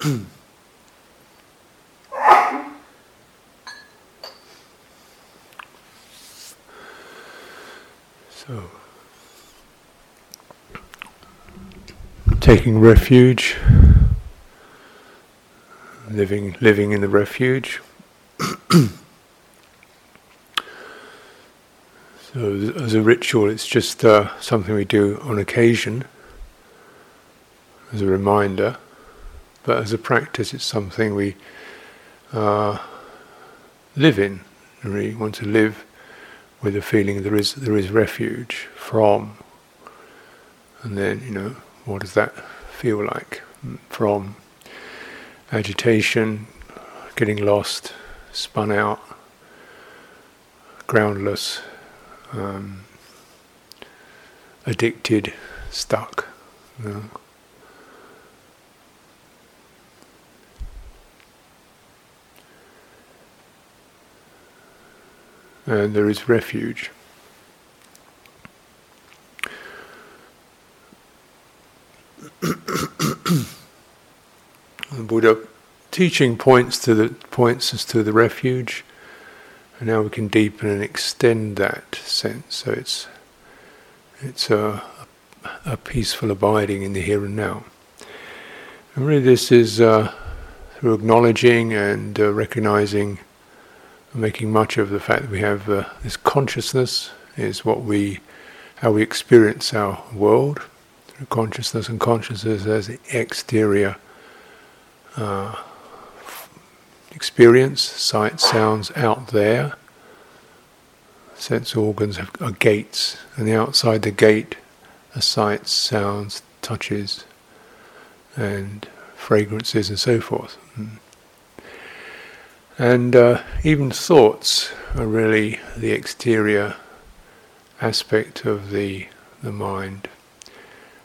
so, taking refuge, living living in the refuge. so, as a ritual, it's just uh, something we do on occasion, as a reminder. But as a practice, it's something we uh, live in. We want to live with the feeling there is there is refuge from, and then you know what does that feel like from agitation, getting lost, spun out, groundless, um, addicted, stuck. You know. And there is refuge. the Buddha teaching points to the points us to the refuge, and now we can deepen and extend that sense. So it's it's a, a peaceful abiding in the here and now. And really, this is uh, through acknowledging and uh, recognizing making much of the fact that we have uh, this consciousness is what we, how we experience our world through consciousness, and consciousness as the exterior uh, experience, sight, sounds out there. Sense organs have, are gates, and the outside the gate are sights, sounds, touches, and fragrances, and so forth. Mm. And uh, even thoughts are really the exterior aspect of the, the mind.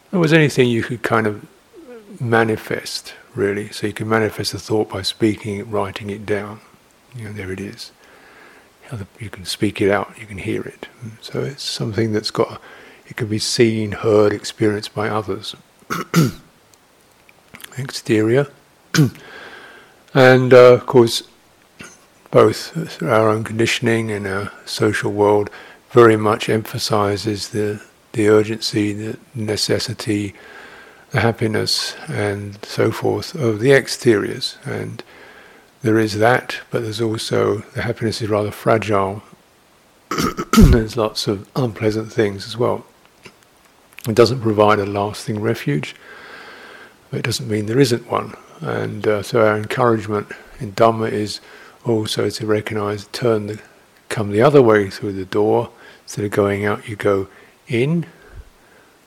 There was anything you could kind of manifest, really. So you can manifest a thought by speaking it, writing it down. You know, there it is. You can speak it out, you can hear it. So it's something that's got, it can be seen, heard, experienced by others. Exterior. and uh, of course, both our own conditioning and our social world very much emphasizes the, the urgency, the necessity, the happiness, and so forth of the exteriors. And there is that, but there's also the happiness is rather fragile. there's lots of unpleasant things as well. It doesn't provide a lasting refuge, but it doesn't mean there isn't one. And uh, so our encouragement in Dhamma is also to recognize, turn the, come the other way through the door. Instead of going out, you go in,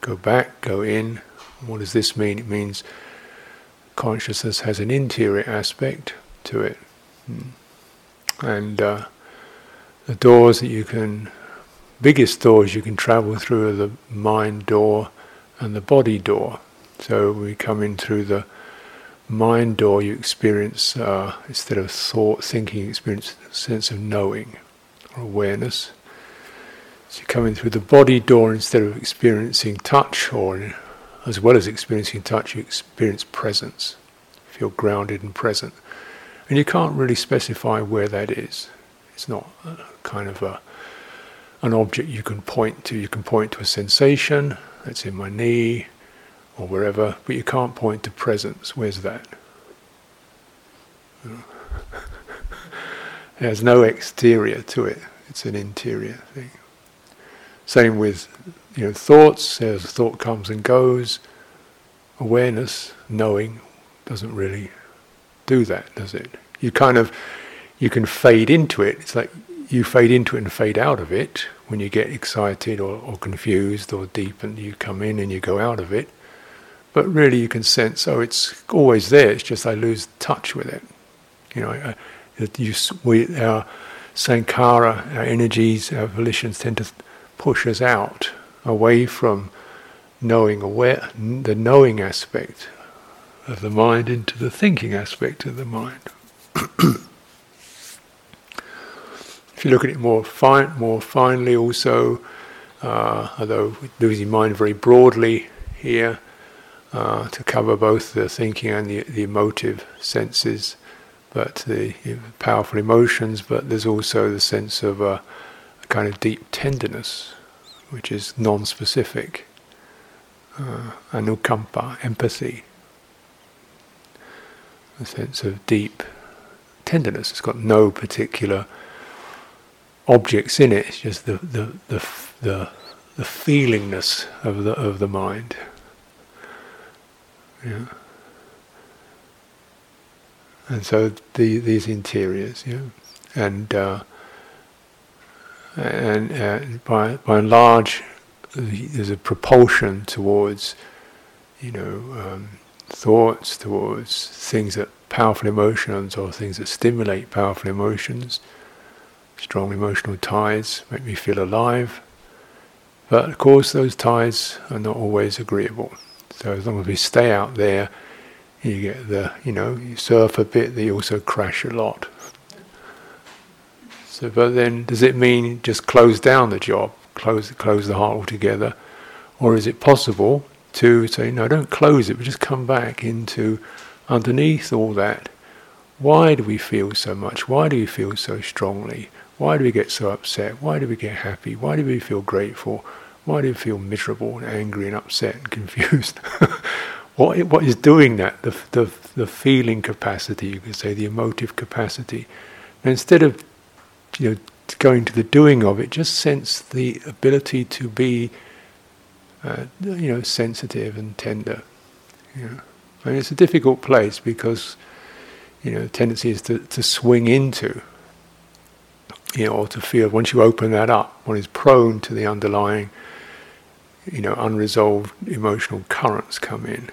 go back, go in. What does this mean? It means consciousness has an interior aspect to it. Hmm. And uh, the doors that you can, biggest doors you can travel through are the mind door and the body door. So we come in through the mind door, you experience, uh, instead of thought, thinking, you experience a sense of knowing or awareness. So you come in through the body door instead of experiencing touch, or as well as experiencing touch, you experience presence. You feel grounded and present. And you can't really specify where that is. It's not kind of a, an object you can point to. You can point to a sensation that's in my knee, or wherever, but you can't point to presence. Where's that? There's no exterior to it. It's an interior thing. Same with you know thoughts. As thought comes and goes, awareness, knowing, doesn't really do that, does it? You kind of you can fade into it. It's like you fade into it and fade out of it when you get excited or, or confused or deep, and you come in and you go out of it. But really, you can sense, oh, it's always there. It's just I lose touch with it. You know, I, you, we, our sankhara, our energies, our volitions tend to push us out away from knowing aware, the knowing aspect of the mind into the thinking aspect of the mind. if you look at it more fine, more finely, also, uh, although losing mind very broadly here, uh, to cover both the thinking and the, the emotive senses, but the powerful emotions. But there's also the sense of a, a kind of deep tenderness, which is non-specific, uh, anukampa, empathy, a sense of deep tenderness. It's got no particular objects in it. It's just the the the the, the feelingness of the of the mind. Yeah. And so the, these interiors, yeah, and uh, and uh, by by and large, there's a propulsion towards, you know, um, thoughts, towards things that powerful emotions or things that stimulate powerful emotions. Strong emotional ties make me feel alive, but of course those ties are not always agreeable. So as long as we stay out there, you get the, you know, you surf a bit, they also crash a lot. So, but then does it mean just close down the job, close close the heart altogether, or is it possible to say no, don't close it, but just come back into underneath all that? Why do we feel so much? Why do we feel so strongly? Why do we get so upset? Why do we get happy? Why do we feel grateful? Why do you feel miserable and angry and upset and confused? what what is doing that? The, the the feeling capacity, you could say, the emotive capacity. And instead of you know going to the doing of it, just sense the ability to be uh, you know sensitive and tender. You know. I mean, it's a difficult place because you know the tendency is to, to swing into you know, or to feel once you open that up, one is prone to the underlying you know, unresolved emotional currents come in.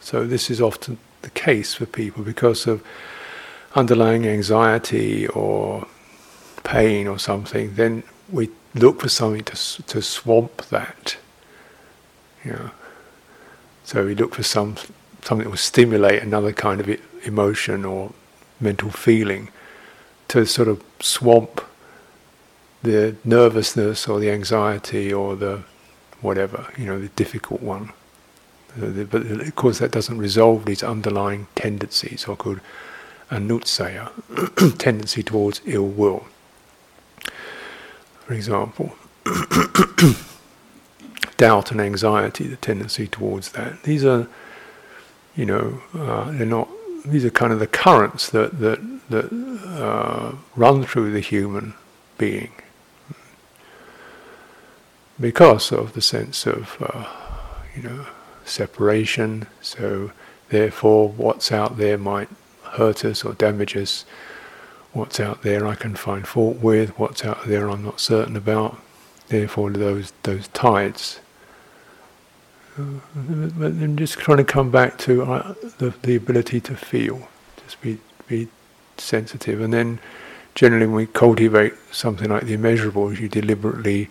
So this is often the case for people because of underlying anxiety or pain or something. Then we look for something to to swamp that. You know. So we look for some something that will stimulate another kind of emotion or mental feeling to sort of swamp the nervousness or the anxiety or the whatever, you know, the difficult one. But of course, that doesn't resolve these underlying tendencies, or called anusaya, tendency towards ill will. For example, doubt and anxiety, the tendency towards that. These are, you know, uh, they're not. These are kind of the currents that that that uh, run through the human being because of the sense of, uh, you know, separation. So, therefore, what's out there might hurt us or damage us. What's out there I can find fault with. What's out there I'm not certain about. Therefore, those those tides. but then just trying to come back to uh, the the ability to feel, just be be sensitive, and then generally when we cultivate something like the immeasurable, you deliberately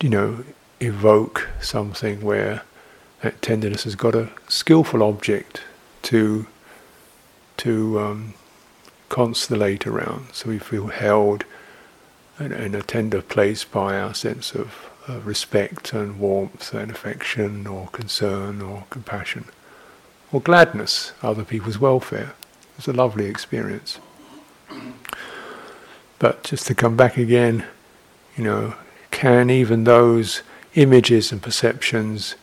you know, evoke something where that tenderness has got a skillful object to to um, constellate around, so we feel held in, in, a tender place by our sense of uh, respect and warmth and affection or concern or compassion or gladness, other people's welfare. It's a lovely experience. But just to come back again, you know, can even those images and perceptions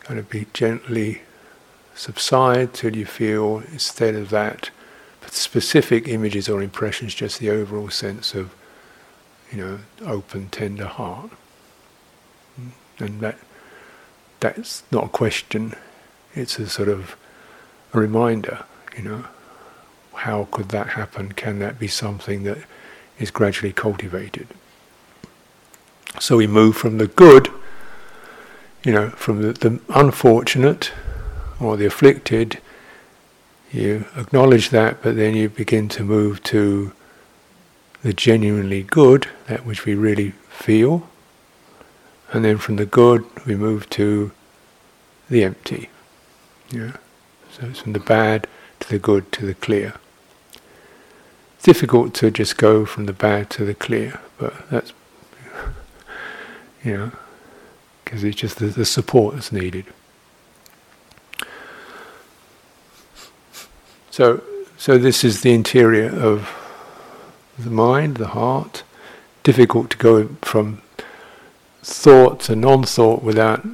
kind of be gently subside till you feel instead of that specific images or impressions just the overall sense of you know open tender heart. And that that's not a question. It's a sort of a reminder you know how could that happen? Can that be something that is gradually cultivated so we move from the good, you know, from the, the unfortunate or the afflicted, you acknowledge that, but then you begin to move to the genuinely good, that which we really feel. And then from the good, we move to the empty. Yeah. So it's from the bad to the good to the clear. It's difficult to just go from the bad to the clear, but that's you know, because it's just the, the support that's needed. So, so this is the interior of the mind, the heart. Difficult to go from thought to non-thought without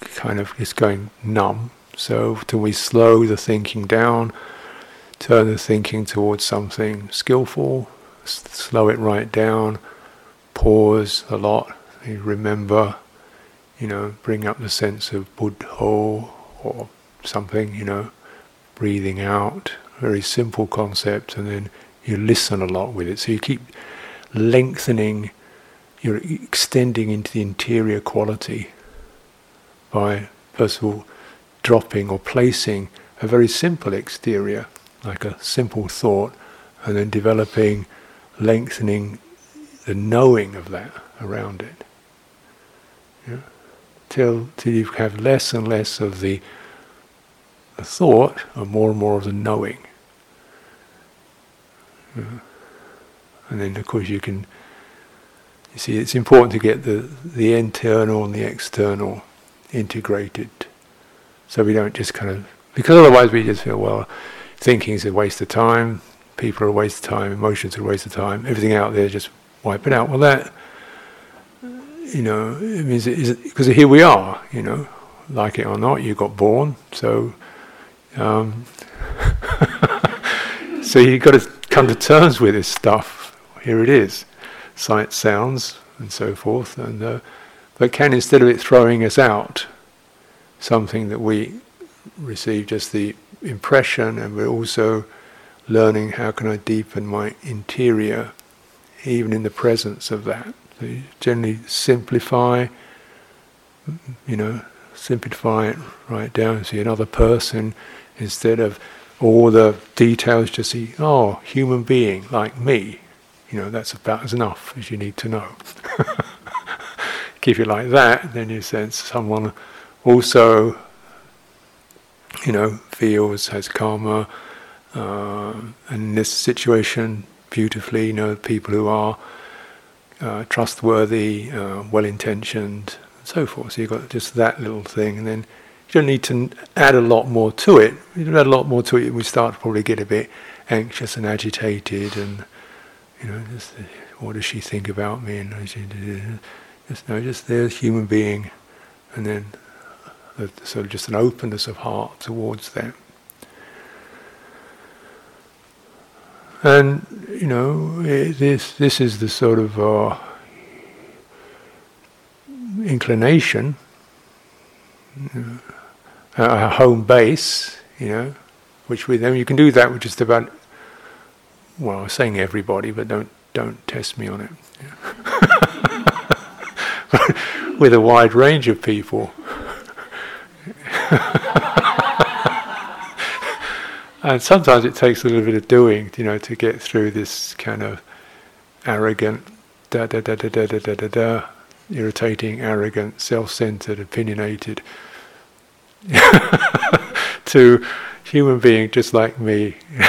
kind of just going numb. So, can we slow the thinking down, turn the thinking towards something skillful, slow it right down, pause a lot, remember, you know, bring up the sense of Buddha or something, you know, breathing out, very simple concept, and then you listen a lot with it. So you keep lengthening, you're extending into the interior quality by, first of all, dropping or placing a very simple exterior, like a simple thought, and then developing, lengthening the knowing of that around it. Till, till you have less and less of the, the thought and more and more of the knowing. Yeah? And then, of course, you can. You see, it's important to get the, the internal and the external integrated so we don't just kind of. Because otherwise we just feel, well, thinking is a waste of time, people are a waste of time, emotions are a waste of time, everything out there just wipe it out. Well, that, you know, it means because here we are, you know, like it or not, you got born, so. Um, so you've got to come to terms with this stuff. Here it is, sight, sounds, and so forth. And uh, but can instead of it throwing us out, something that we receive just the impression, and we're also learning how can I deepen my interior, even in the presence of that. You generally simplify, you know, simplify it right down. See another person instead of all the details. Just see, oh, human being like me. You know, that's about as enough as you need to know. Keep it like that, then you sense someone also, you know, feels has karma, uh, and in this situation, beautifully, you know, people who are uh, trustworthy, uh, well-intentioned, and so forth. So you've got just that little thing, and then you don't need to add a lot more to it. You don't add a lot more to it, we start to probably get a bit anxious and agitated, and you know, just what does she think about me? And just no, just there's human being, and then sort of just an openness of heart towards them. And you know, it, this this is the sort of uh, inclination, know, a home base, you know, which we then you can do that with just about. Well, I'm saying everybody, but don't don't test me on it. with a wide range of people. and sometimes it takes a little bit of doing, you know, to get through this kind of arrogant, da da da da da da da da, da irritating, arrogant, self-centered, opinionated, to human being just like me.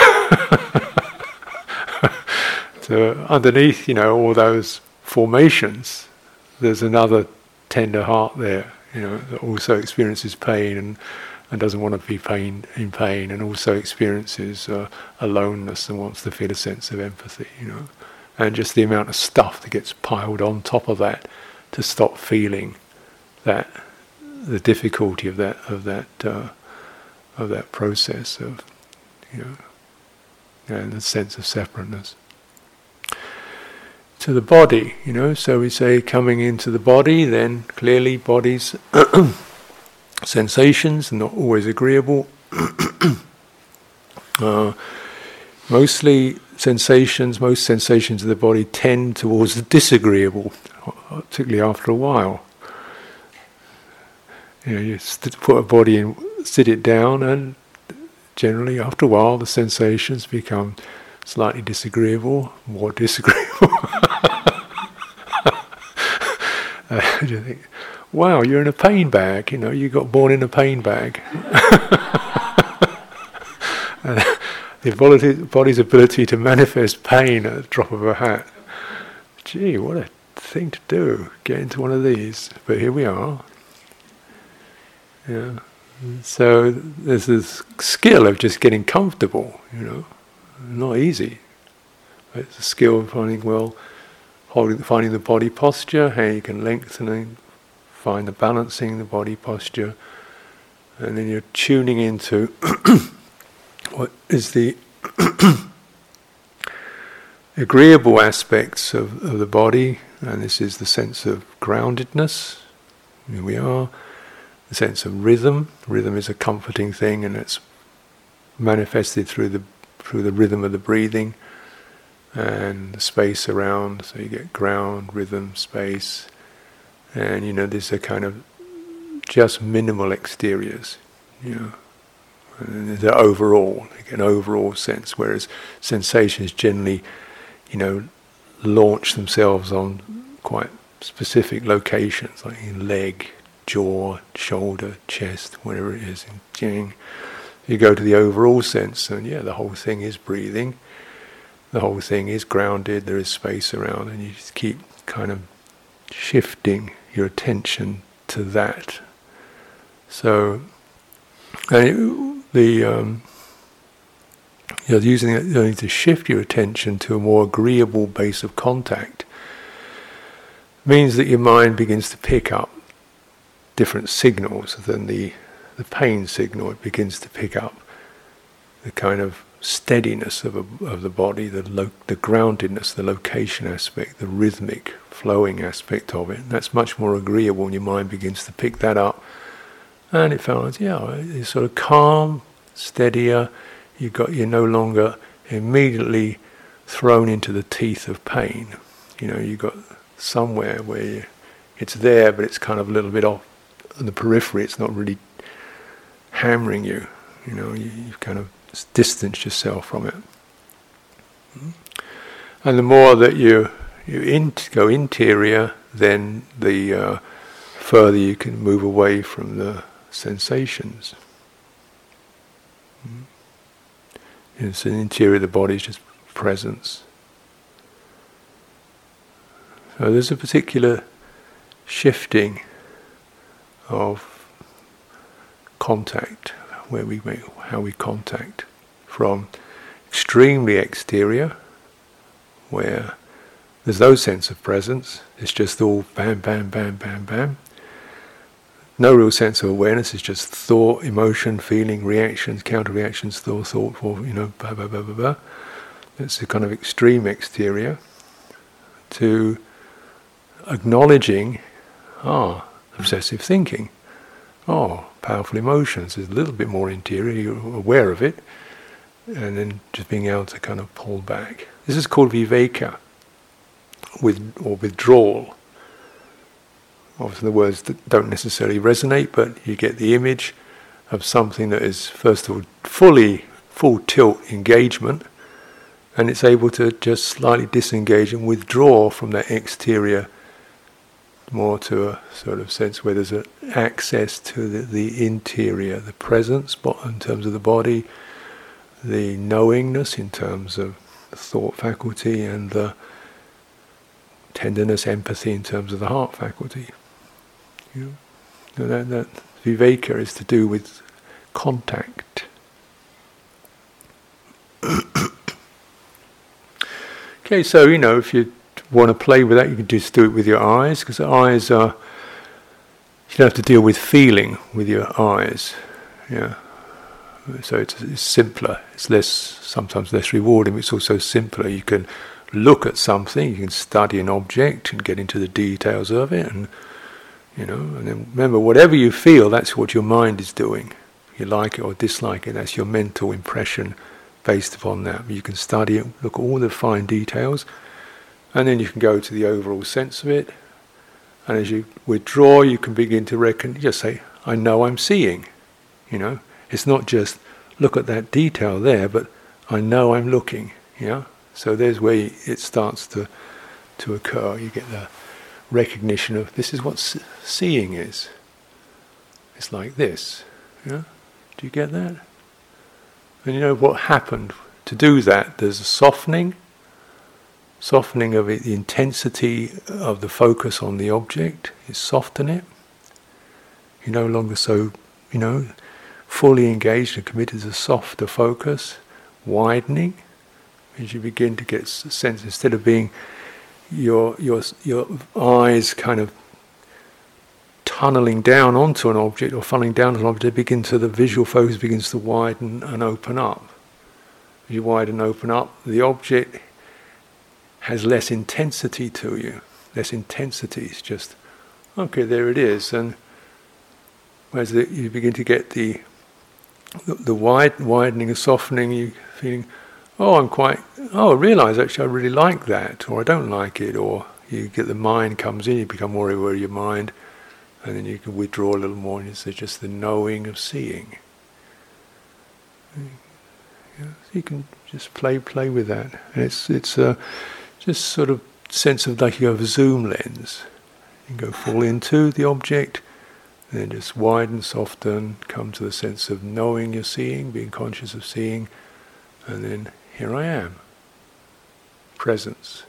so underneath, you know, all those formations, there's another tender heart there you know, that also experiences pain and, and doesn't want to be pain in pain, and also experiences uh, aloneness and wants to feel a sense of empathy, you know, and just the amount of stuff that gets piled on top of that to stop feeling that the difficulty of that of that uh, of that process of you know and the sense of separateness to the body, you know. So we say coming into the body, then clearly body's sensations are not always agreeable. uh, mostly sensations, most sensations of the body tend towards the disagreeable, particularly after a while. You know, you put a body in, sit it down, and generally after a while the sensations become slightly disagreeable, more disagreeable. uh, wow, you're in a pain bag, you know, you got born in a pain bag. the body's ability to manifest pain at the drop of a hat. Gee, what a thing to do, get into one of these. But here we are. Yeah. So there's this skill of just getting comfortable, you know, not easy. It's a skill of finding well, holding, finding the body posture, how you can lengthen and find the balancing the body posture, and then you're tuning into what is the agreeable aspects of, of the body, and this is the sense of groundedness. Here we are. The sense of rhythm. Rhythm is a comforting thing, and it's manifested through the through the rhythm of the breathing and the space around. So you get ground, rhythm, space, and you know these are kind of just minimal exteriors. You know, and the overall, like an overall sense. Whereas sensations generally, you know, launch themselves on quite specific locations, like in leg, jaw, shoulder, chest, whatever it is Jing. You go to the overall sense, and yeah, the whole thing is breathing. The whole thing is grounded. There is space around, and you just keep kind of shifting your attention to that. So, and it, the um, you using it only to shift your attention to a more agreeable base of contact means that your mind begins to pick up different signals than the, the pain signal. It begins to pick up the kind of steadiness of, a, of the body, the, lo- the groundedness, the location aspect, the rhythmic flowing aspect of it. That's much more agreeable when your mind begins to pick that up. And it finds, yeah, it's sort of calm, steadier. You've got you're no longer immediately thrown into the teeth of pain. You know, you got somewhere where you, it's there, but it's kind of a little bit off on the periphery, it's not really hammering you. You know, you, have kind of distanced yourself from it. And the more that you you in, go interior, then the uh, further you can move away from the sensations. It's an interior of the body is just presence. So there's a particular shifting of contact, where we make, how we contact from extremely exterior, where there's no sense of presence, it's just all bam, bam, bam, bam, bam. No real sense of awareness, it's just thought, emotion, feeling, reactions, counter reactions, thought, thought, you know, blah, blah, blah, blah, blah. It's a kind of extreme exterior to acknowledging, ah, obsessive thinking. Oh, powerful emotions. There's a little bit more interior, you're aware of it, and then just being able to kind of pull back. This is called viveka, with, or withdrawal. Obviously, the words that don't necessarily resonate, but you get the image of something that is, first of all, fully full tilt engagement, and it's able to just slightly disengage and withdraw from that exterior more to a sort of sense where there's an access to the, the interior, the presence in terms of the body, the knowingness in terms of the thought faculty, and the tenderness, empathy in terms of the heart faculty. You know, that, that viveka is to do with contact. okay, so you know if you want to play with that, you can just do it with your eyes, because the eyes are, you don't have to deal with feeling with your eyes. Yeah. So it's, it's simpler. It's less, sometimes less rewarding, but it's also simpler. You can look at something, you can study an object and get into the details of it, and you know, and then remember, whatever you feel, that's what your mind is doing. You like it or dislike it, that's your mental impression based upon that. You can study it, look at all the fine details, and then you can go to the overall sense of it. And as you withdraw, you can begin to reckon, just say, I know I'm seeing. You know, it's not just look at that detail there, but I know I'm looking. Yeah. So there's where it starts to to occur. You get the recognition of this is what seeing is. It's like this. Yeah. Do you get that? And you know what happened to do that? There's a softening softening of it, the intensity of the focus on the object, is soften it. You're no longer so, you know, fully engaged and committed to a softer focus, widening, as you begin to get a sense, instead of being your, your, your eyes kind of tunneling down onto an object or funneling down to an object, begin to, the visual focus begins to widen and open up. As you widen and open up, the object has less intensity to you. Less intensity, it's just, okay, there it is. And as the, you begin to get the the, the wide, widening and softening, you feeling, oh, I'm quite, oh, I realise actually I really like that, or I don't like it, or you get the mind comes in, you become more aware of your mind, and then you can withdraw a little more, and it's just the knowing of seeing. So you can just play play with that, and it's it's a just sort of sense of like you have a zoom lens. You go full into the object, and then just widen, soften, come to the sense of knowing you're seeing, being conscious of seeing, and then here I am. Presence.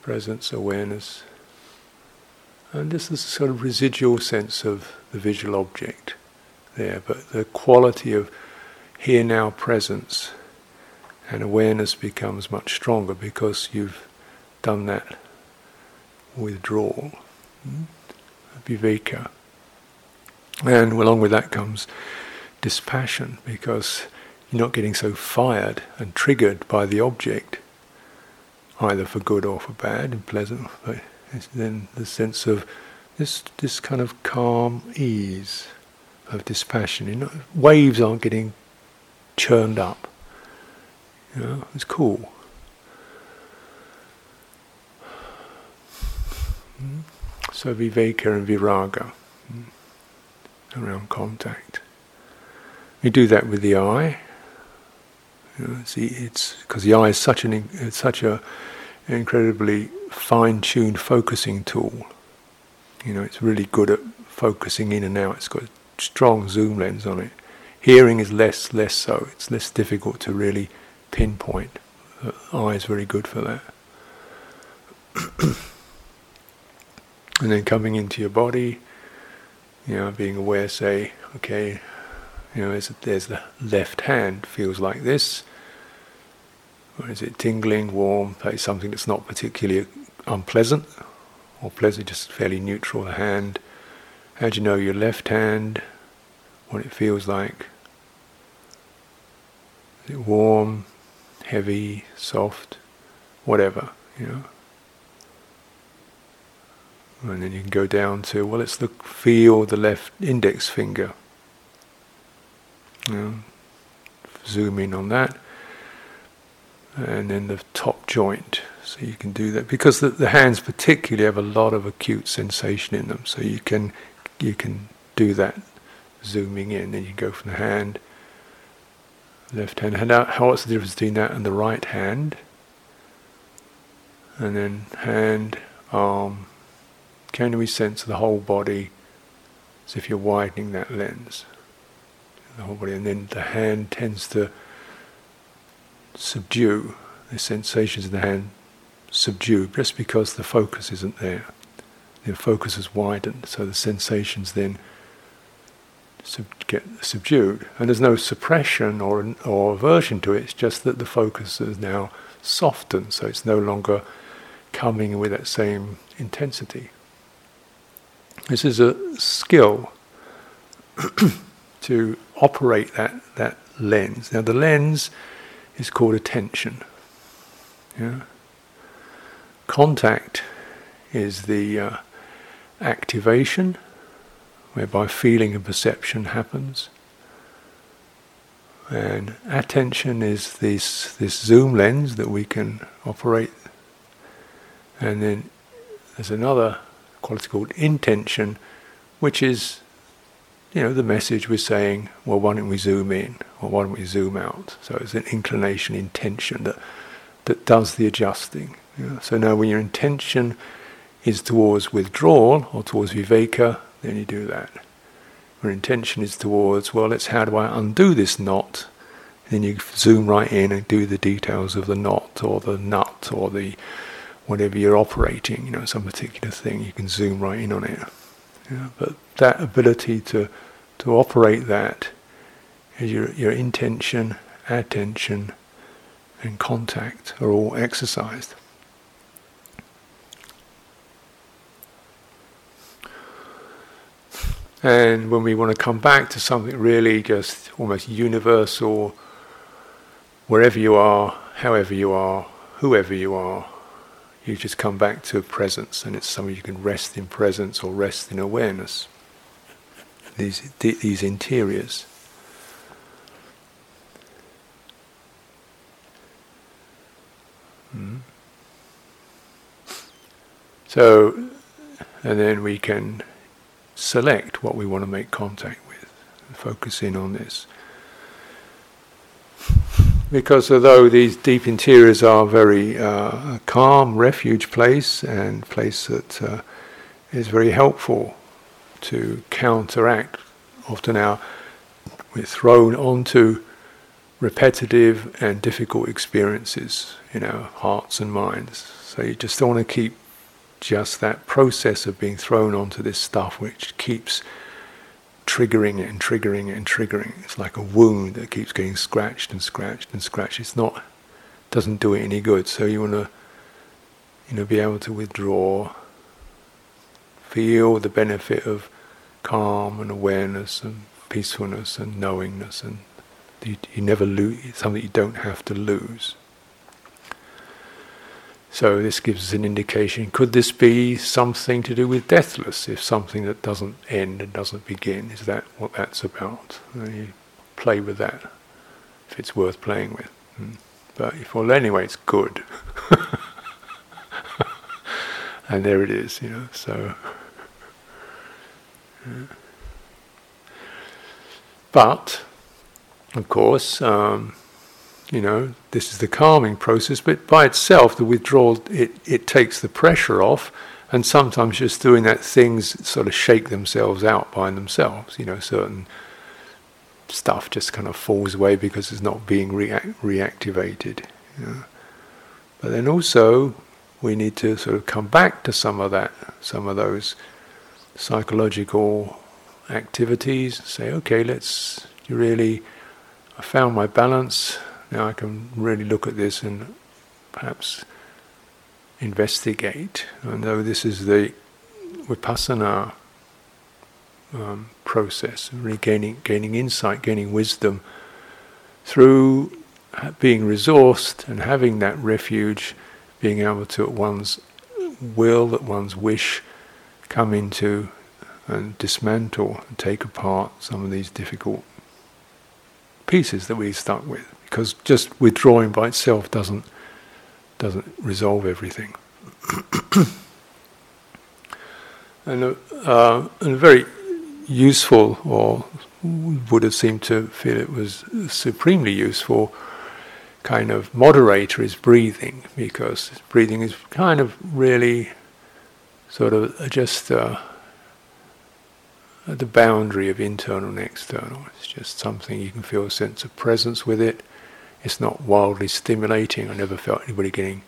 Presence, awareness. And this is a sort of residual sense of the visual object there, but the quality of here now presence and awareness becomes much stronger because you've done that withdrawal. Mm-hmm viveka. And along with that comes dispassion because you're not getting so fired and triggered by the object, either for good or for bad and pleasant. But then the sense of this this kind of calm ease of dispassion. You know, waves aren't getting churned up. You know, it's cool. Mm. So viveka and viraga hmm, around contact. We do that with the eye. You see, it's because the eye is such an it's such a incredibly fine-tuned focusing tool. You know, it's really good at focusing in and out. It's got a strong zoom lens on it. Hearing is less less so. It's less difficult to really pinpoint. The eye is very good for that. And then coming into your body, you know, being aware, say, okay, you know, there's, there's the left hand, feels like this. Or is it tingling, warm, something that's not particularly unpleasant or pleasant, just fairly neutral, the hand. How do you know your left hand, what it feels like? Is it warm, heavy, soft, whatever, you know? And then you can go down to, well, let's look, feel the left index finger. Know, zoom in on that. And then the top joint. So you can do that because the, the hands particularly have a lot of acute sensation in them. So you can you can do that zooming in. Then you go from the hand, left hand. And out how, what's the difference between that and the right hand? And then hand, arm, can we sense the whole body as if you're widening that lens? The whole body, and then the hand tends to subdue the sensations in the hand, subdue just because the focus isn't there. The focus is widened, so the sensations then sub- get subdued, and there's no suppression or or aversion to it. It's just that the focus is now softened, so it's no longer coming with that same intensity. This is a skill to operate that, that lens. Now, the lens is called attention. Yeah? Contact is the uh, activation, whereby feeling and perception happens. And attention is this this zoom lens that we can operate. And then there's another quality called intention, which is, you know, the message we're saying, well, why don't we zoom in or why don't we zoom out? So it's an inclination, intention that that does the adjusting. Know? So now, when your intention is towards withdrawal or towards viveka, then you do that. When intention is towards, well, it's how do I undo this knot? then you zoom right in and do the details of the knot or the nut or the whatever you're operating, you know, some particular thing, you can zoom right in on it. Yeah, but that ability to to operate that, your, your intention, attention, and contact are all exercised. And when we want to come back to something really just almost universal, wherever you are, however you are, whoever you are, you just come back to presence, and it's something you can rest in presence or rest in awareness. These these interiors. Hmm. So, and then we can select what we want to make contact with, focus in on this. Because although these deep interiors are very uh, calm, refuge place and place that uh, is very helpful to counteract. Often our we're thrown onto repetitive and difficult experiences in our hearts and minds. So you just want to keep just that process of being thrown onto this stuff which keeps triggering it and triggering it and triggering. It. It's like a wound that keeps getting scratched and scratched and scratched. It's not doesn't do it any good. So you want to you know be able to withdraw, feel the benefit of calm and awareness and peacefulness and knowingness and you, you never lose something you don't have to lose. So this gives us an indication. Could this be something to do with deathless? If something that doesn't end and doesn't begin, is that what that's about? You play with that if it's worth playing with. Hmm. But if well, anyway, it's good. and there it is, you know. So. Yeah. But, of course. Um, you know, this is the calming process, but by itself, the withdrawal, it, it takes the pressure off, and sometimes just doing that, things sort of shake themselves out by themselves, you know, certain stuff just kind of falls away because it's not being react- reactivated. You know. But then also, we need to sort of come back to some of that, some of those psychological activities, say, okay, let's really, I found my balance, now I can really look at this and perhaps investigate. And though this is the vipassana um, process, really gaining, gaining insight, gaining wisdom through being resourced and having that refuge, being able to at one's will, at one's wish, come into and dismantle and take apart some of these difficult pieces that we're stuck with because just withdrawing by itself doesn't doesn't resolve everything. and, a, uh, and a very useful, or would have seemed to feel it was supremely useful, kind of moderator is breathing, because breathing is kind of really sort of just uh, at the boundary of internal and external. It's just something you can feel a sense of presence with it it's not wildly stimulating. I never felt anybody getting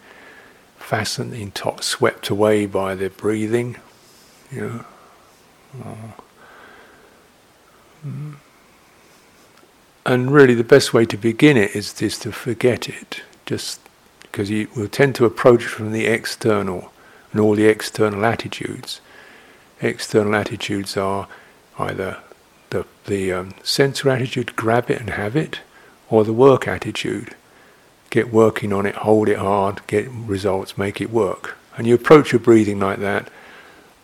fascinated, swept away by their breathing. You know. Oh. And really, the best way to begin it is just to forget it, just because you will tend to approach from the external and all the external attitudes. External attitudes are either the the um, sensory attitude, grab it and have it, or the work attitude. Get working on it, hold it hard, get results, make it work. And you approach your breathing like that,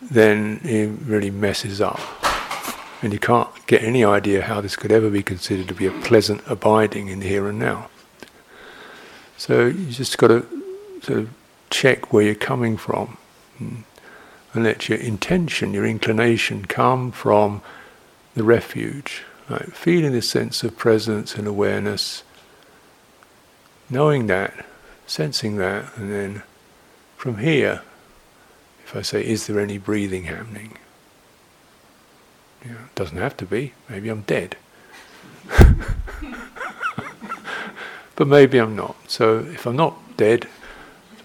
then it really messes up. And you can't get any idea how this could ever be considered to be a pleasant abiding in the here and now. So you just got to sort of check where you're coming from hmm, and let your intention, your inclination come from the refuge. Right? Feeling this sense of presence and awareness, knowing that, sensing that, and then from here, if I say, is there any breathing happening? It doesn't have to be. Maybe I'm dead. but maybe I'm not. So if I'm not dead,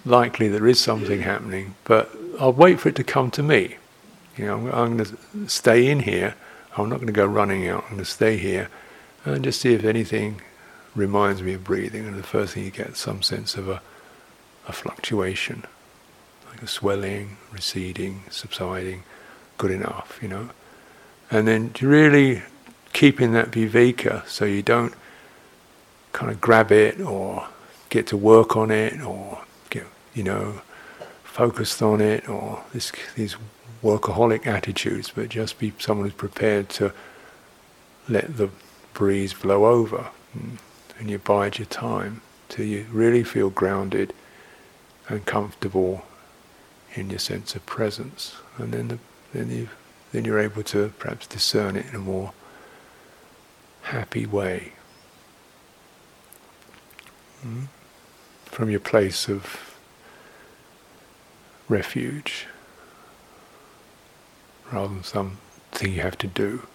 likely there is something happening, but I'll wait for it to come to me. You know, I'm going to stay in here I'm not going to go running out. I'm going to stay here and just see if anything reminds me of breathing. And the first thing you get some sense of a, a fluctuation, like a swelling, receding, subsiding, good enough, you know. And then really keeping that viveka so you don't kind of grab it or get to work on it or get, you know, focused on it or this, these workaholic attitudes, but just be someone who's prepared to let the breeze blow over and, and you bide your time till you really feel grounded and comfortable in your sense of presence. And then, the, then, you, then you're able to perhaps discern it in a more happy way. Mm? From your place of refuge rather than something you have to do.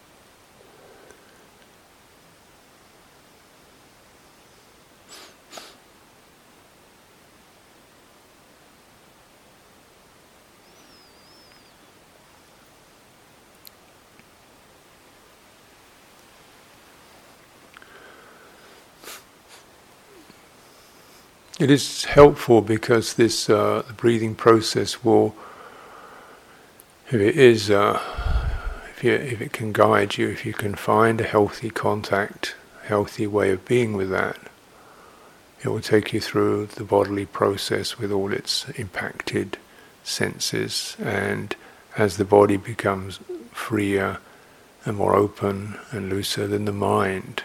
It is helpful because this uh, breathing process will if it is, uh, if, you, if it can guide you, if you can find a healthy contact, healthy way of being with that, it will take you through the bodily process with all its impacted senses. And as the body becomes freer and more open and looser, then the mind,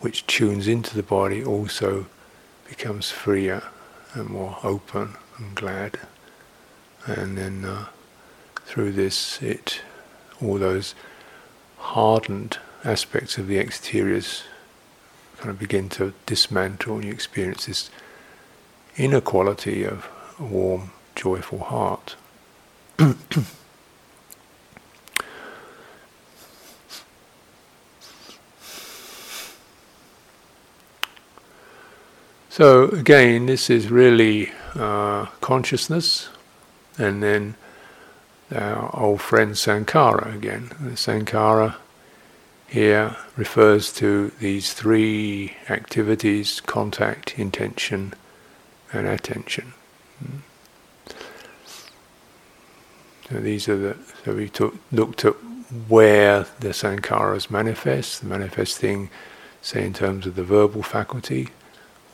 which tunes into the body, also becomes freer and more open and glad. And then uh, through this, it all those hardened aspects of the exteriors kind of begin to dismantle, and you experience this inner quality of a warm, joyful heart. so again, this is really uh, consciousness, and then our old friend Sankhara again. Sankhara here refers to these three activities contact, intention, and attention. So these are the so we took, looked at where the sankharas manifest, the manifesting, say in terms of the verbal faculty,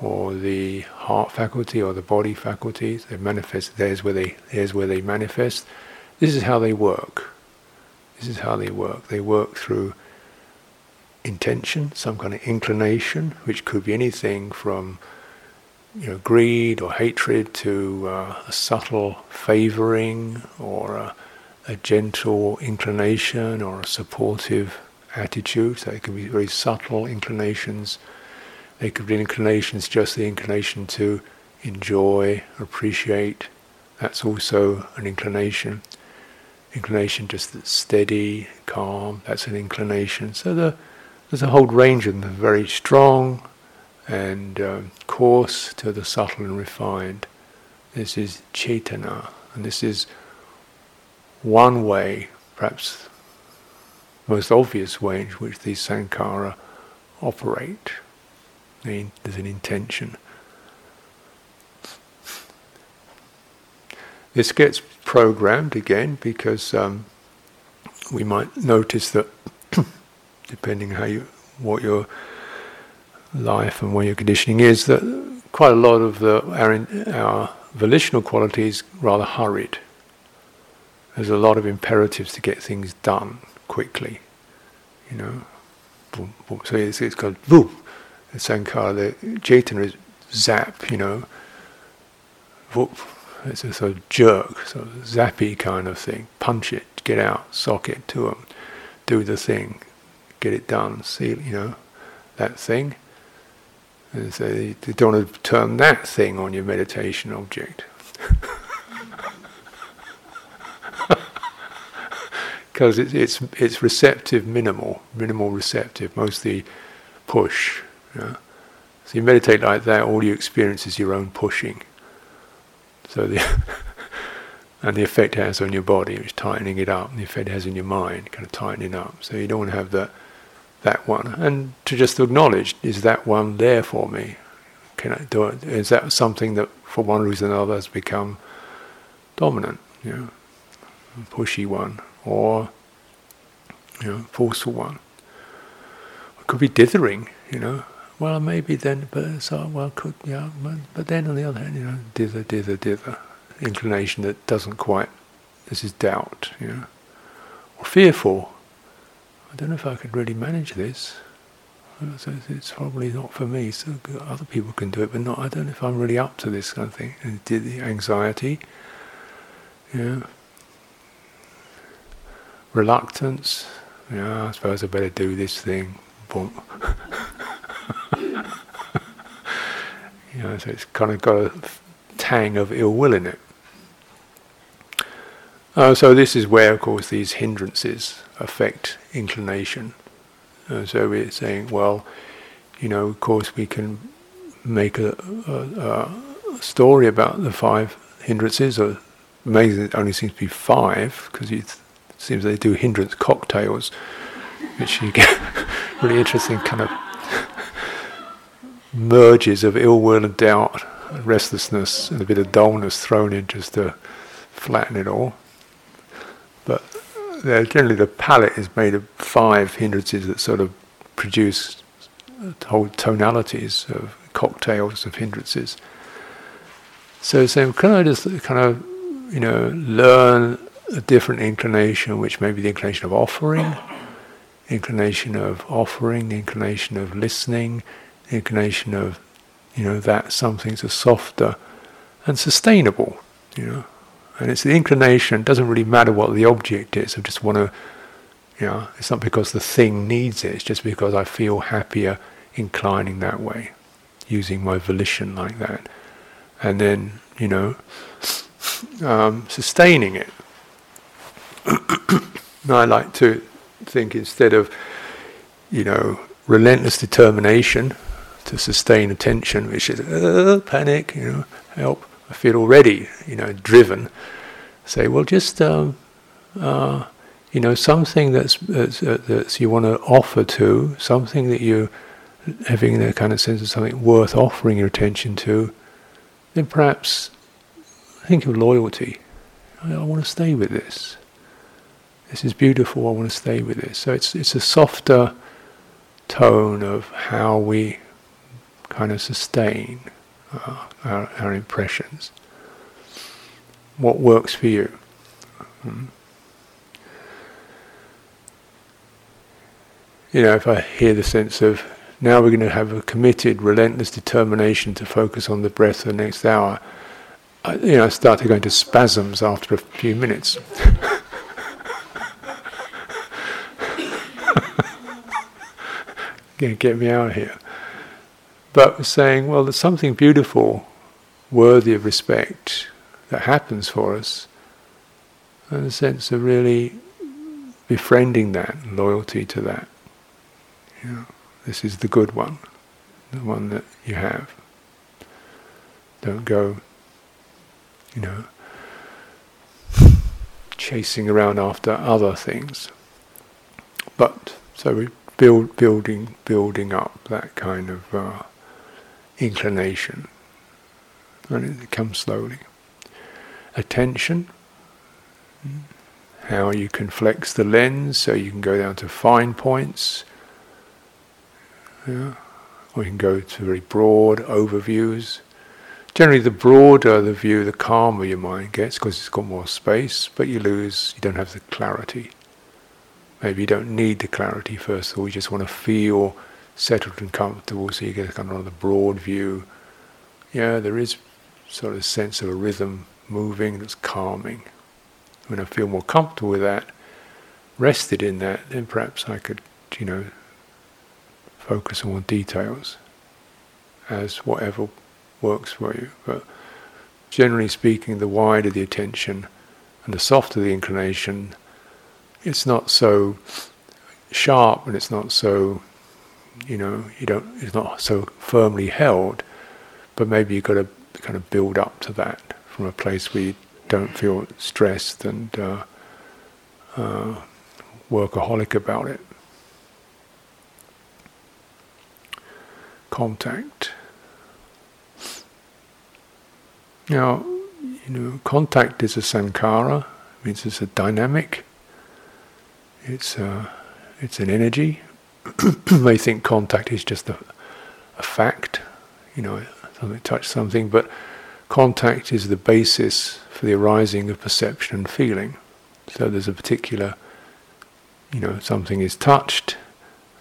or the heart faculty, or the body faculties. They manifest. There's where they there's where they manifest. This is how they work. This is how they work. They work through intention, some kind of inclination, which could be anything from you know, greed or hatred to uh, a subtle favoring or a, a, gentle inclination or a supportive attitude. So it can be very subtle inclinations. They could be inclinations, just the inclination to enjoy, appreciate. That's also an inclination inclination just steady, calm, that's an inclination. So the, there's a whole range of them, very strong and um, coarse to the subtle and refined. This is cetana, and this is one way, perhaps most obvious way in which these sankhara operate. There's an intention. This gets programmed again because um, we might notice that depending how you what your life and what your conditioning is that quite a lot of the our, our volitional qualities rather hurried. There's a lot of imperatives to get things done quickly you know. Boom, boom. so it's, it's called boom. The sankhara the cetana is zap you know it's a sort of jerk, sort of zappy kind of thing. Punch it, get out, sock it to them, do the thing, get it done. See, you know, that thing. And so you don't want to turn that thing on your meditation object. Because it's, it's, it's receptive minimal, minimal receptive, mostly push. You know? So you meditate like that, all you experience is your own pushing. So the and the effect it has on your body, which tightening it up, and the effect it has in your mind, kind of tightening up. So you don't want to have that that one, and to just acknowledge: is that one there for me? Can I do it? Is that something that, for one reason or another, has become dominant? You know, pushy one, or you know, forceful one. It could be dithering. You know, well maybe then, but so well could yeah, but then on the other hand, you know, dither, dither, dither inclination that doesn't quite, this is doubt, you know, or fearful. I don't know if I could really manage this. So it's probably not for me. So other people can do it, but not. I don't know if I'm really up to this kind of thing. And the anxiety, yeah, reluctance. Yeah, I suppose I better do this thing. Boom. you know, so it's kind of got a tang of ill will in it. Uh, so this is where, of course, these hindrances affect inclination. Uh, so we're saying, well, you know, of course, we can make a, a, a story about the five hindrances. Or amazing, it only seems to be five because it seems they do hindrance cocktails, which you get really interesting kind of merges of ill will and doubt, and restlessness, and a bit of dullness thrown in just to flatten it all. But generally, the palette is made of five hindrances that sort of produce whole tonalities of cocktails of hindrances. So, so can I just kind of, you know, learn a different inclination, which may be the inclination of offering, inclination of offering, the inclination of listening, inclination of, you know, that something's a softer and sustainable, you know. And it's the inclination, it doesn't really matter what the object is, I just want to, you know, it's not because the thing needs it, it's just because I feel happier inclining that way, using my volition like that. And then, you know, um, sustaining it. I like to think instead of, you know, relentless determination to sustain attention, which is uh, panic, you know, help, I feel already, you know, driven. Say, well, just um, uh, you know, something that's that's, uh, that's you want to offer to, something that you having that kind of sense of something worth offering your attention to, then perhaps think of loyalty. I, I want to stay with this. This is beautiful. I want to stay with this. So it's it's a softer tone of how we kind of sustain uh, our, our, impressions. What works for you? Hmm. You know, if I hear the sense of now we're going to have a committed, relentless determination to focus on the breath for the next hour, I, you know, I start to go into spasms after a few minutes. get me out of here but saying, well, there's something beautiful, worthy of respect that happens for us, and a sense of really befriending that, loyalty to that. You know, this is the good one, the one that you have. Don't go, you know, chasing around after other things. But so we build, building, building up that kind of. Uh, inclination. And it comes slowly. Attention, how you can flex the lens so you can go down to fine points. Yeah. Or you can go to very broad overviews. Generally, the broader the view, the calmer your mind gets because it's got more space, but you lose, you don't have the clarity. Maybe you don't need the clarity first of all, you just want to feel settled and comfortable, so you get kind of the broad view. Yeah, there is sort of a sense of a rhythm moving that's calming. When I feel more comfortable with that, rested in that, then perhaps I could, you know, focus on details as whatever works for you. But generally speaking, the wider the attention and the softer the inclination, it's not so sharp and it's not so you know, you don't, it's not so firmly held, but maybe you've got to kind of build up to that from a place where you don't feel stressed and uh, uh, workaholic about it. Contact. Now, you know, contact is a sankhara, means it's a dynamic. It's a, uh, it's an energy. may think contact is just a, a fact, you know, something touch something, but contact is the basis for the arising of perception and feeling. So there's a particular, you know, something is touched,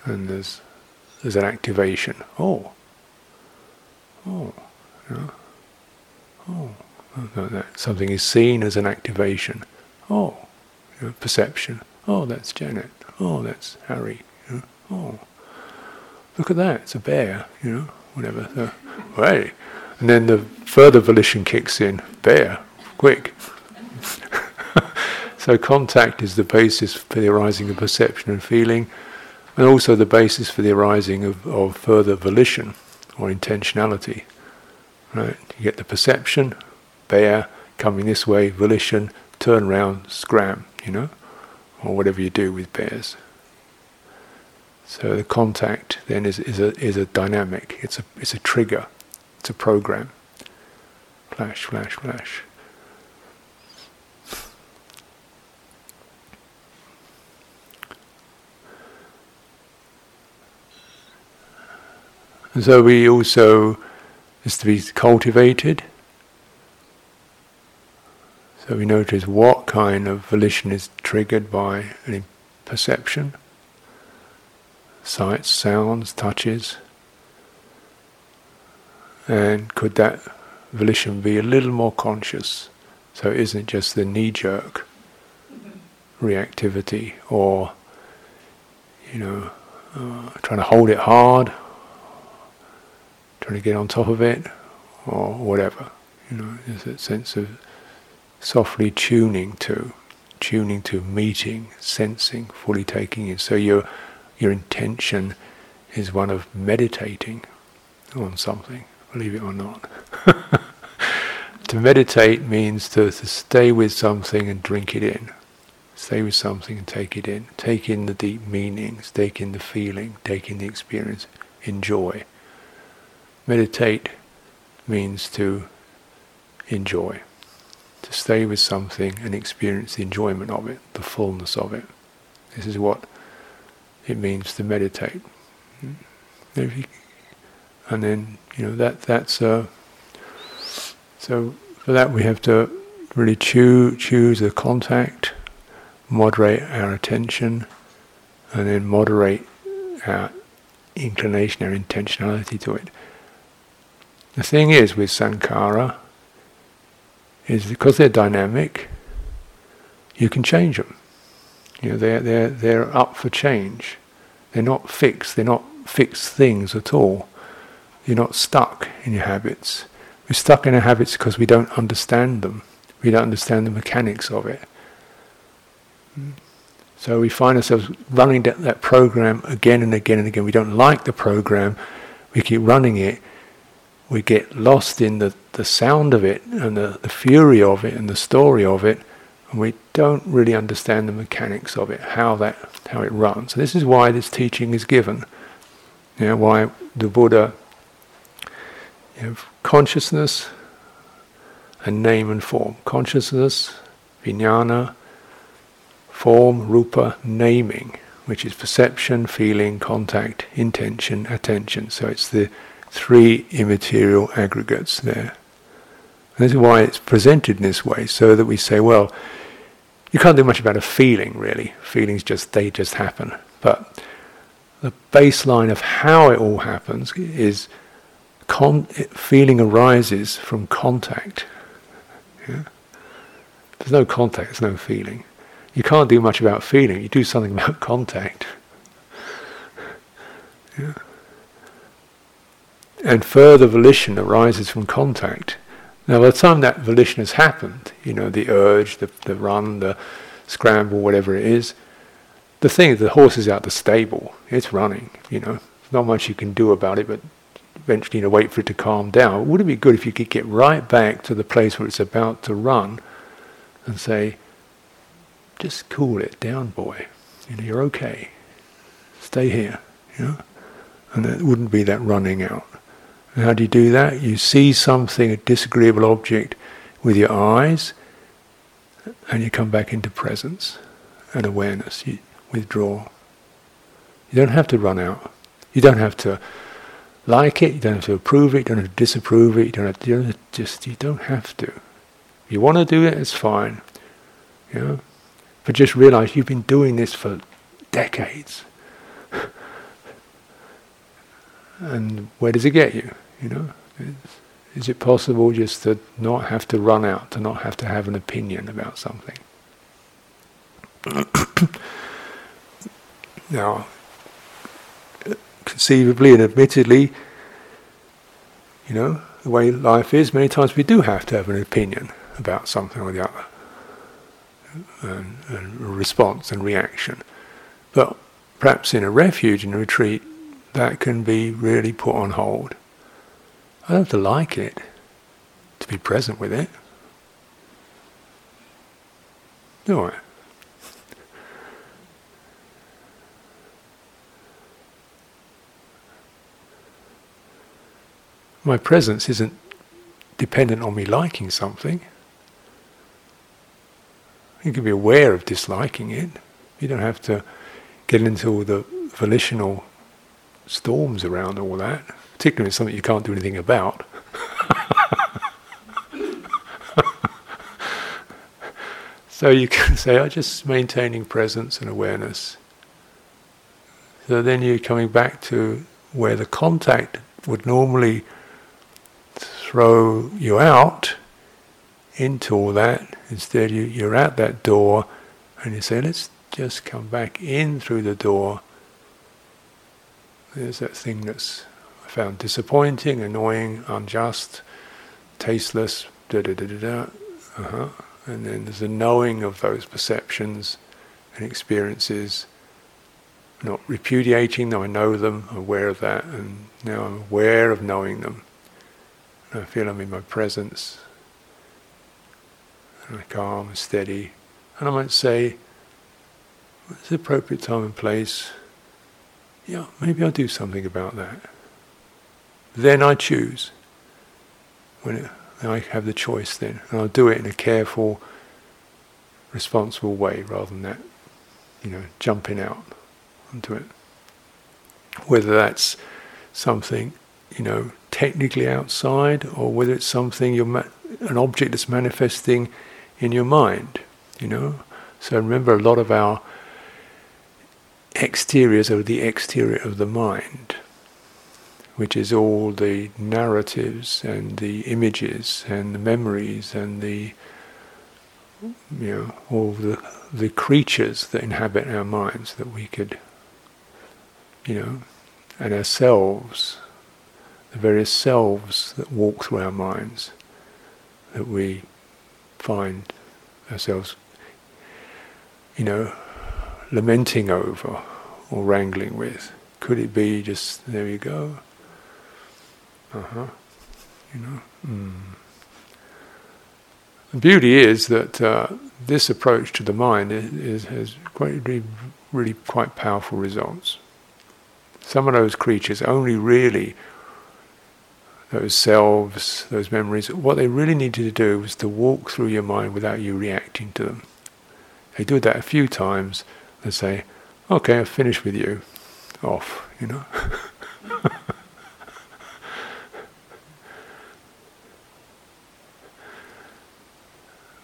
and there's there's an activation. Oh, oh, oh, that something is seen as an activation. Oh, you know, perception. Oh, that's Janet. Oh, that's Harry. Oh, look at that. It's a bear. You know, whatever. So, hey, and then the further volition kicks in. Bear, quick. so contact is the basis for the arising of perception and feeling, and also the basis for the arising of, of further volition or intentionality. Right? You get the perception, bear, coming this way, volition, turn round, scram, you know, or whatever you do with bears. So the contact then is, is a is a dynamic. It's a it's a trigger. It's a program. Flash, flash, flash. And so we also is to be cultivated. So we notice what kind of volition is triggered by any perception, sights, sounds, touches. And could that volition be a little more conscious? So it isn't just the knee jerk reactivity or, you know, uh, trying to hold it hard trying to get on top of it, or whatever. You know, there's a sense of softly tuning to, tuning to, meeting, sensing, fully taking in. So your your intention is one of meditating on something, believe it or not. to meditate means to, to stay with something and drink it in. Stay with something and take it in. Take in the deep meanings, take in the feeling, take in the experience, enjoy. Meditate means to enjoy, to stay with something and experience the enjoyment of it, the fullness of it. This is what it means to meditate. And then, you know, that that's uh, so for that we have to really choose choose a contact, moderate our attention, and then moderate our inclination, our intentionality to it. The thing is with sankhara is because they're dynamic, you can change them. You know, they're, they're, they're up for change. They're not fixed. They're not fixed things at all. You're not stuck in your habits. We're stuck in our habits because we don't understand them. We don't understand the mechanics of it. So we find ourselves running that, that program again and again and again. We don't like the program. We keep running it we get lost in the, the sound of it and the, the fury of it and the story of it, we don't really understand the mechanics of it, how that how it runs. So this is why this teaching is given. You know, why the Buddha you know, consciousness and name and form. Consciousness, vijnana, form, rupa, naming, which is perception, feeling, contact, intention, attention. So it's the three immaterial aggregates there. And this is why it's presented in this way, so that we say, well, you can't do much about a feeling, really. Feelings just, they just happen. But the baseline of how it all happens is con- feeling arises from contact. Yeah? There's no contact, there's no feeling. You can't do much about feeling, you do something about contact. Yeah and further volition arises from contact. Now, by the time that volition has happened, you know, the urge, the, the run, the scramble, whatever it is, the thing is, the horse is out the stable. It's running, you know. Not much you can do about it, but eventually, you know, wait for it to calm down. Would it be good if you could get right back to the place where it's about to run and say, just cool it down, boy. You know, you're okay. Stay here. You know? And it wouldn't be that running out. How do you do that? You see something, a disagreeable object, with your eyes, and you come back into presence and awareness. You withdraw. You don't have to run out. You don't have to like it. You don't have to approve it. You don't have to disapprove it. You don't have to, you don't just. You don't have to. If you want to do it, it's fine. You know, but just realize you've been doing this for decades. And where does it get you? You know, is, it possible just to not have to run out, to not have to have an opinion about something? now, conceivably and admittedly, you know, the way life is, many times we do have to have an opinion about something or the other, and, and response and reaction. But perhaps in a refuge, in a retreat, that can be really put on hold. I don't have to like it to be present with it. Do I? My presence isn't dependent on me liking something. You can be aware of disliking it. You don't have to get into all the volitional storms around all that, particularly it's something you can't do anything about. so you can say, I'm just maintaining presence and awareness. So then you're coming back to where the contact would normally throw you out into all that. Instead, you, you're at that door and you say, let's just come back in through the door. There's that thing that's found disappointing, annoying, unjust, tasteless, da da da da da. Uh-huh. And then there's a knowing of those perceptions and experiences, not repudiating them, I know them, aware of that, and now I'm aware of knowing them. I feel I'm in my presence. And I'm calm and steady. And I might say, what's the appropriate time and place? Yeah, maybe I'll do something about that. Then I choose. When it, I have the choice then. And I'll do it in a careful, responsible way rather than that, you know, jumping out onto it. Whether that's something, you know, technically outside or whether it's something you're ma- an object that's manifesting in your mind you know so remember a lot of our exteriors are the exterior of the mind which is all the narratives and the images and the memories and the you know all the the creatures that inhabit our minds that we could you know and ourselves the various selves that walk through our minds that we find ourselves, you know, lamenting over or wrangling with. Could it be just there you go? Uh huh. You know. Mm. The beauty is that uh, this approach to the mind is, is, has quite really, really quite powerful results. Some of those creatures only really those selves, those memories, what they really needed to do was to walk through your mind without you reacting to them. They do that a few times and say, okay, I've finished with you. Off, you know.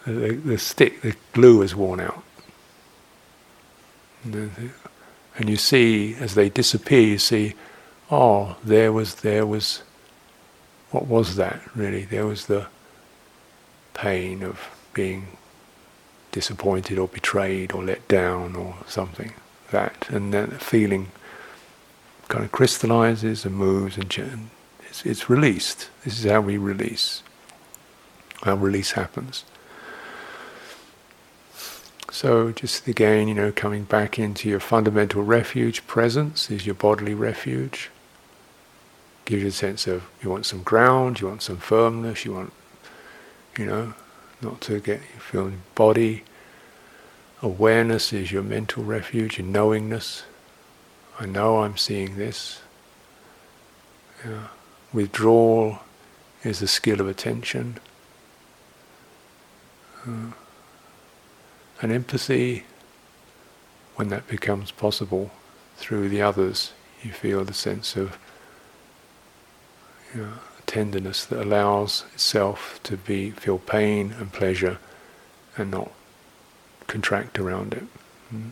the, the stick, the glue is worn out. And you see, as they disappear, you see, oh, there was, there was what was that really? There was the pain of being disappointed or betrayed or let down or something. That and that feeling kind of crystallizes and moves and it's, it's released. This is how we release. How release happens. So just again, you know, coming back into your fundamental refuge, presence is your bodily refuge gives you a sense of you want some ground, you want some firmness, you want, you know, not to get you feeling body. Awareness is your mental refuge, your knowingness. I know I'm seeing this. Yeah. Withdrawal is the skill of attention. Uh, and empathy, when that becomes possible through the others, you feel the sense of you know, tenderness that allows itself to be feel pain and pleasure and not contract around it. Mm.